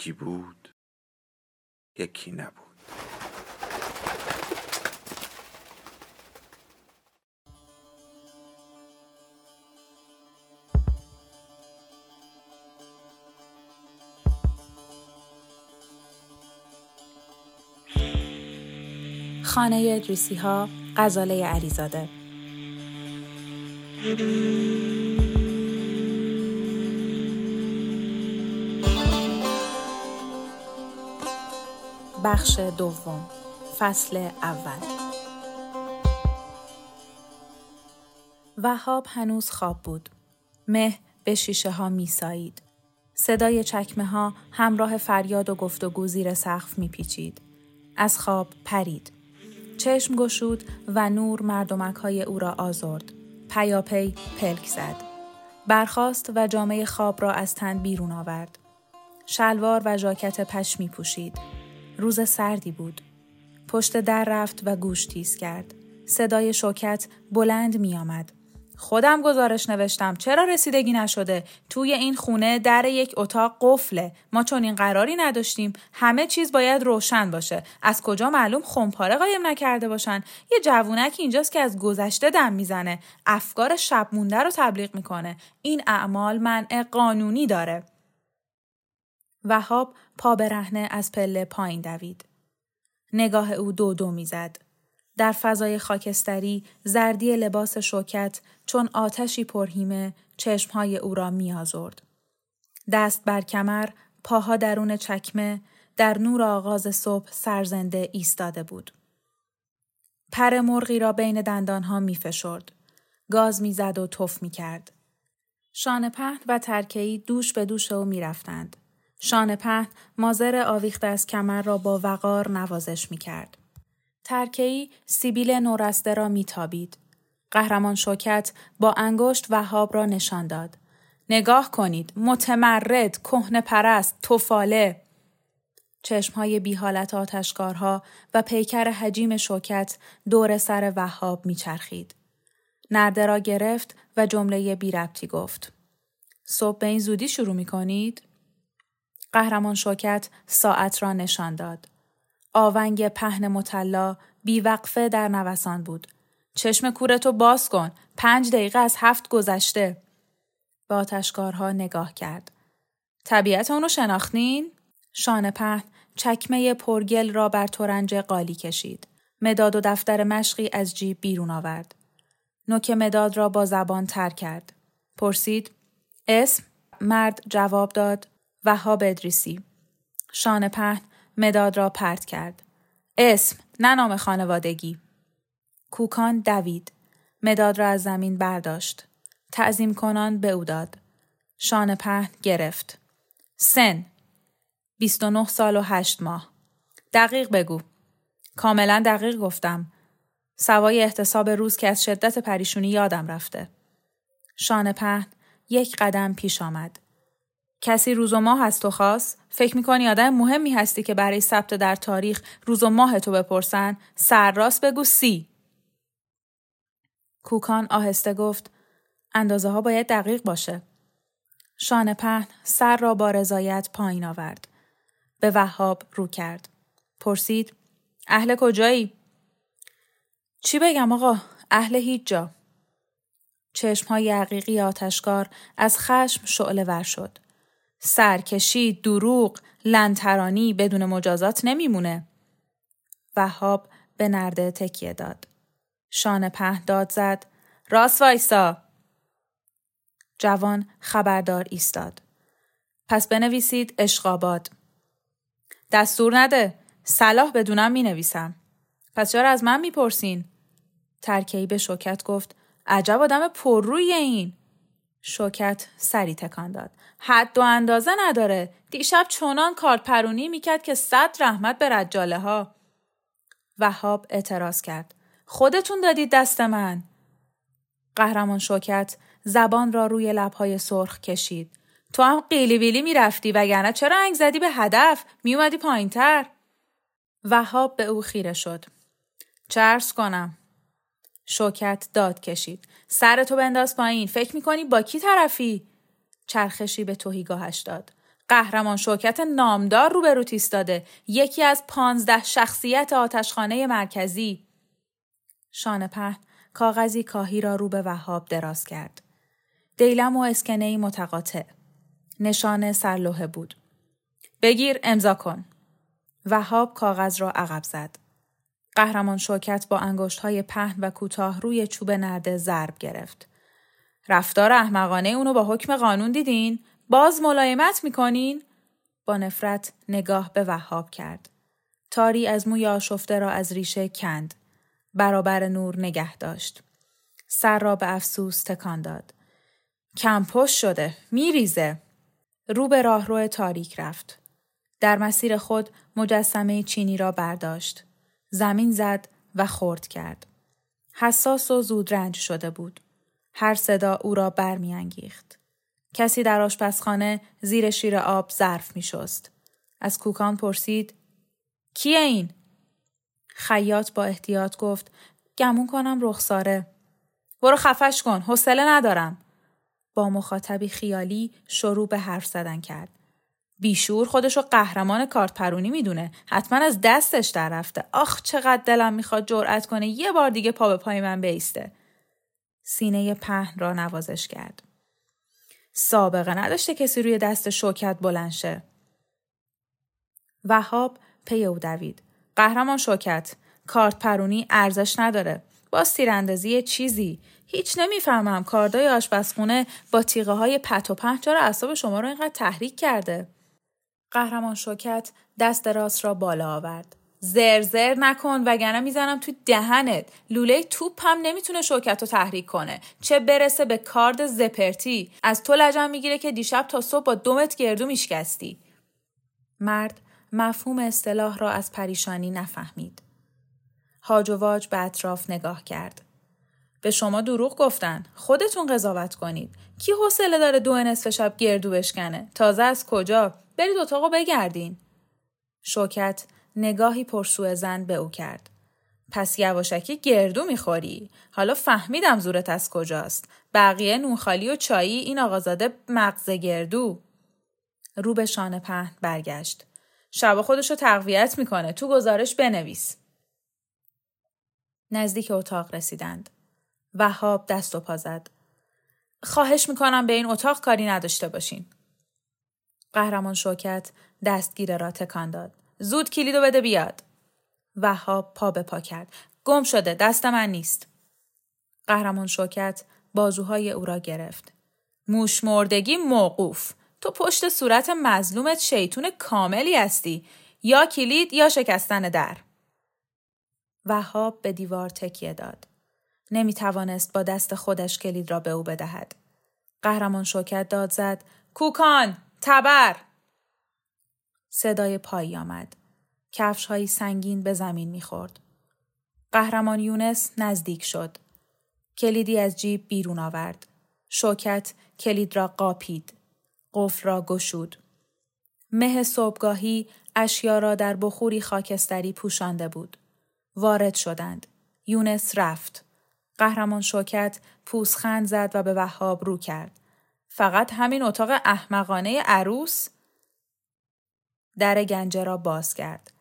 یکی بود یکی نبود. خانه ادریسی ها غزاله علیزاده. بخش دوم فصل اول وهاب هنوز خواب بود. مه به شیشه ها می سایید. صدای چکمه ها همراه فریاد و گفتگو زیر سقف می پیچید. از خواب پرید. چشم گشود و نور مردمک های او را آزرد. پیاپی پلک زد. برخاست و جامعه خواب را از تن بیرون آورد. شلوار و ژاکت پشمی پوشید. روز سردی بود. پشت در رفت و گوش تیز کرد. صدای شوکت بلند می آمد. خودم گزارش نوشتم. چرا رسیدگی نشده؟ توی این خونه در یک اتاق قفله. ما چون این قراری نداشتیم همه چیز باید روشن باشه. از کجا معلوم خمپاره قایم نکرده باشن؟ یه جوونک اینجاست که از گذشته دم می‌زنه. افکار شب مونده رو تبلیغ می‌کنه. این اعمال منع قانونی داره. وهاب پا برهنه از پله پایین دوید. نگاه او دو دو می‌زد. در فضای خاکستری زردی لباس شوکت چون آتشی پرهیمه چشمهای او را میازرد. دست بر کمر، پاها درون چکمه، در نور آغاز صبح سرزنده ایستاده بود. پر مرغی را بین دندانها می فشرد. گاز می‌زد و تف می کرد. شانه پهن و ترکهی دوش به دوش او می رفتند. شانه پهن مازر آویخته از کمر را با وقار نوازش می کرد. ترکهی سیبیل نورسته را می تابید. قهرمان شوکت با انگشت وهاب را نشان داد. نگاه کنید متمرد کهنه پرست توفاله چشمهای بی حالت آتشکارها و پیکر حجیم شوکت دور سر وهاب میچرخید. نرده را گرفت و جمله بی ربطی گفت. صبح به این زودی شروع می کنید؟ قهرمان شوکت ساعت را نشان داد. آونگ پهن مطلا بیوقفه در نوسان بود. چشم کورتو باز کن. پنج دقیقه از هفت گذشته. به آتشکارها نگاه کرد. طبیعت اونو شناختین؟ شانه پهن چکمه پرگل را بر تورنج قالی کشید. مداد و دفتر مشقی از جیب بیرون آورد. نوک مداد را با زبان تر کرد. پرسید اسم؟ مرد جواب داد وهاب ادریسی شانه پهن مداد را پرت کرد. اسم نه نام خانوادگی. کوکان دوید. مداد را از زمین برداشت. تعظیم کنان به او داد. شانه پهن گرفت. سن 29 سال و 8 ماه. دقیق بگو. کاملا دقیق گفتم. سوای احتساب روز که از شدت پریشونی یادم رفته. شانه پهن یک قدم پیش آمد. کسی روز و ماه از تو خواست؟ فکر می‌کنی آدم مهمی هستی که برای ثبت در تاریخ روز و ماه تو بپرسن؟ سرراست بگو سی. کوکان آهسته گفت اندازه ها باید دقیق باشه. شانه پهن سر را با رضایت پایین آورد. به وهاب رو کرد. پرسید اهل کجایی؟ چی بگم آقا؟ اهل هیچ جا. چشم های عقیقی آتشکار از خشم شعله ور شد. سرکشی، دروغ، لنترانی بدون مجازات نمیمونه. وهاب به نرده تکیه داد. شانه په داد زد. راست وایسا. جوان خبردار ایستاد. پس بنویسید اشقاباد. دستور نده. صلاح بدونم می نویسم. پس چرا از من می‌پرسین؟ ترکی به شوکت گفت عجب آدم پرروی این. شوکت سری تکان داد. حد و اندازه نداره. دیشب چونان کارت پرونی می‌کرد که صد رحمت به رجاله ها. وهاب اعتراض کرد. خودتون دادید دست من. قهرمان شوکت زبان را روی لبهای سرخ کشید. تو هم قیلی بیلی می‌رفتی وگرنه چرا انگ زدی به هدف میومدی پایینتر وهاب به او خیره شد چرس کنم شوکت داد کشید. سرتو بنداز پایین. فکر می‌کنی با کی طرفی؟ چرخشی به توهیگاهش داد. قهرمان شوکت نامدار روبرو ایستاده یکی از پانزده شخصیت آتشخانه مرکزی. شانه پهن کاغذی کاهی را رو به وهاب دراز کرد. دیلم و اسکنه متقاطع. نشان سرلوحه بود. بگیر امضا کن. وهاب کاغذ را عقب زد. قهرمان شوکت با انگشت های پهن و کوتاه روی چوب نرده ضرب گرفت. رفتار احمقانه اونو با حکم قانون دیدین؟ باز ملایمت می‌کنین؟ با نفرت نگاه به وهاب کرد. تاری از موی آشفته را از ریشه کند. برابر نور نگه داشت. سر را به افسوس تکان داد. کمپش شده. میریزه. رو به راهرو تاریک رفت. در مسیر خود مجسمه چینی را برداشت. زمین زد و خورد کرد. حساس و زودرنج شده بود. هر صدا او را برمیانگیخت. کسی در آشپزخانه زیر شیر آب ظرف می شست. از کوکان پرسید کیه این؟ خیاط با احتیاط گفت گمون کنم رخساره. برو خفش کن حوصله ندارم. با مخاطبی خیالی شروع به حرف زدن کرد. بیشور خودشو قهرمان کارت پرونی می‌دونه. حتما از دستش در رفته. آخ چقدر دلم می‌خواد جرأت کنه یه بار دیگه پا به پای من بیسته. سینه پهن را نوازش کرد. سابقه نداشته کسی روی دست شوکت بلند شه. وهاب پی او دوید. قهرمان شوکت کارت پرونی ارزش نداره. با تیراندازی چیزی هیچ نمی‌فهمم کاردای آشپزخونه با تیغه های پت و پهن چرا اعصاب شما رو اینقدر تحریک کرده قهرمان شوکت دست راست را بالا آورد. زرزر نکن وگرنه می‌زنم تو دهنت. لوله توپ هم نمی‌تونه شوکت رو تحریک کنه. چه برسه به کارد زپرتی. از تو لجم می‌گیره که دیشب تا صبح با دومت گردو میشکستی. مرد مفهوم اصطلاح را از پریشانی نفهمید. هاج و واج به اطراف نگاه کرد. به شما دروغ گفتن. خودتون قضاوت کنید. کی حوصله داره دو نصف شب گردو بشکنه؟ تازه از کجا؟ برید اتاقو بگردین. شوکت نگاهی پرسو زن به او کرد. پس یواشکی گردو می‌خوری؟ حالا فهمیدم زورت از کجاست. بقیه نونخالی و چایی این آقازاده مغز گردو. رو به شانه پهن برگشت. شب خودشو تقویت می‌کنه. تو گزارش بنویس. نزدیک اتاق رسیدند. وهاب دست و پا زد. خواهش می‌کنم به این اتاق کاری نداشته باشین. قهرمان شوکت دستگیره را تکان داد. زود کلیدو بده بیاد. وهاب پا به پا کرد. گم شده دست من نیست. قهرمان شوکت بازوهای او را گرفت. موش مردگی موقوف. تو پشت صورت مظلومت شیطون کاملی هستی. یا کلید یا شکستن در. وهاب به دیوار تکیه داد. نمی توانست با دست خودش کلید را به او بدهد. قهرمان شوکت داد زد کوکان تبر صدای پایی آمد. کفش های سنگین به زمین می‌خورد. قهرمان یونس نزدیک شد. کلیدی از جیب بیرون آورد. شوکت کلید را قاپید. قفل را گشود. مه صبحگاهی اشیا را در بخوری خاکستری پوشانده بود. وارد شدند. یونس رفت. قهرمان شوکت پوسخند زد و به وهاب رو کرد. فقط همین اتاق احمقانه عروس؟ در گنجه را باز کرد.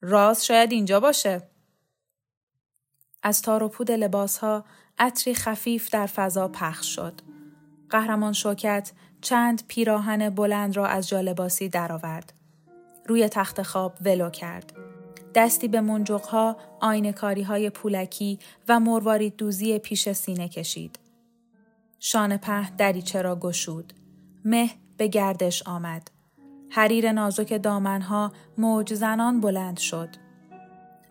راز شاید اینجا باشه. از تار و پود لباس ها عطری خفیف در فضا پخش شد. قهرمان شوکت چند پیراهن بلند را از جالباسی درآورد. روی تخت خواب ولو کرد. دستی به منجقها، آینکاری های پولکی و مروارید دوزی پیش سینه کشید. شانه په دریچه را گشود. مه به گردش آمد. حریر نازک دامنها موج زنان بلند شد.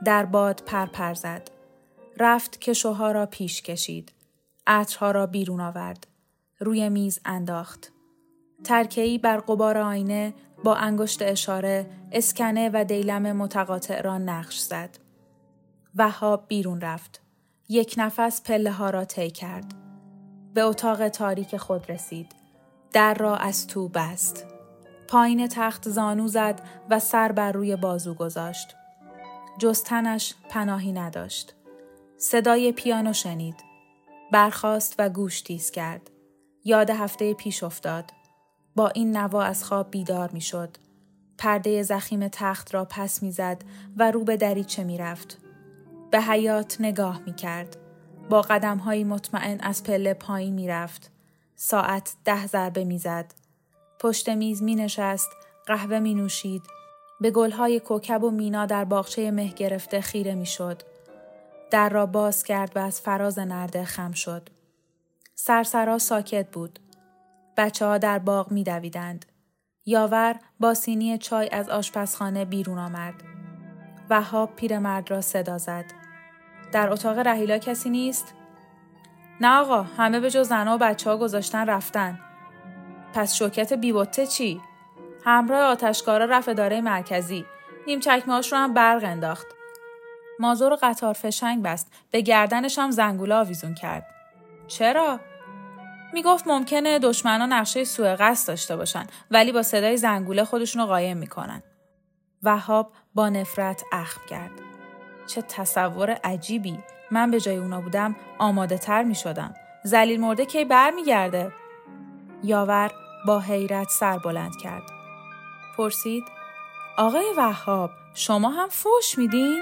در باد پرپر زد. رفت که شوها را پیش کشید. عطرها را بیرون آورد. روی میز انداخت. ترکهی بر قبار آینه با انگشت اشاره اسکنه و دیلم متقاطع را نقش زد. وهاب بیرون رفت. یک نفس پله ها را طی کرد. به اتاق تاریک خود رسید. در را از تو بست. پایین تخت زانو زد و سر بر روی بازو گذاشت. جستنش پناهی نداشت. صدای پیانو شنید. برخاست و گوش تیز کرد. یاد هفته پیش افتاد. با این نوا از خواب بیدار می شد. پرده زخیم تخت را پس می‌زد و رو به دریچه می رفت. به حیات نگاه می کرد. با قدم های مطمئن از پله پایین می رفت. ساعت ده ضربه می زد. پشت میز می نشست. قهوه می نوشید. به گلهای کوکب و مینا در باغچه مه گرفته خیره می شد. در را باز کرد و از فراز نرده خم شد. سرسرا ساکت بود. بچه ها در باغ می دویدند. یاور با سینی چای از آشپزخانه بیرون آمد. وهاب پیرمرد را صدا زد. در اتاق رهیلا کسی نیست؟ نه آقا همه به جز زنها و بچه ها گذاشتن رفتن. پس شوکت بیبوته چی؟ همراه آتشکارا رفت اداره مرکزی. نیم چکمهاش رو هم برق انداخت. مازور قطار فشنگ بست. به گردنش هم زنگوله آویزون کرد. چرا؟ می‌گفت ممکنه دشمنا نقشه سوء قصد داشته باشن ولی با صدای زنگوله خودشونو قایم می‌کنن. وهاب با نفرت اخم کرد. چه تصور عجیبی. من به جای اونا بودم آماده تر می شدم. زلیل مرده کی بر می گرده؟ یاور با حیرت سر بلند کرد. پرسید آقای وهاب شما هم فوش میدین؟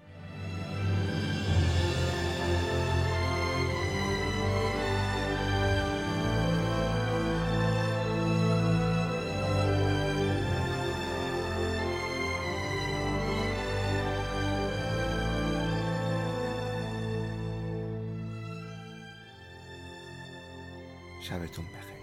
شبتون بخیر.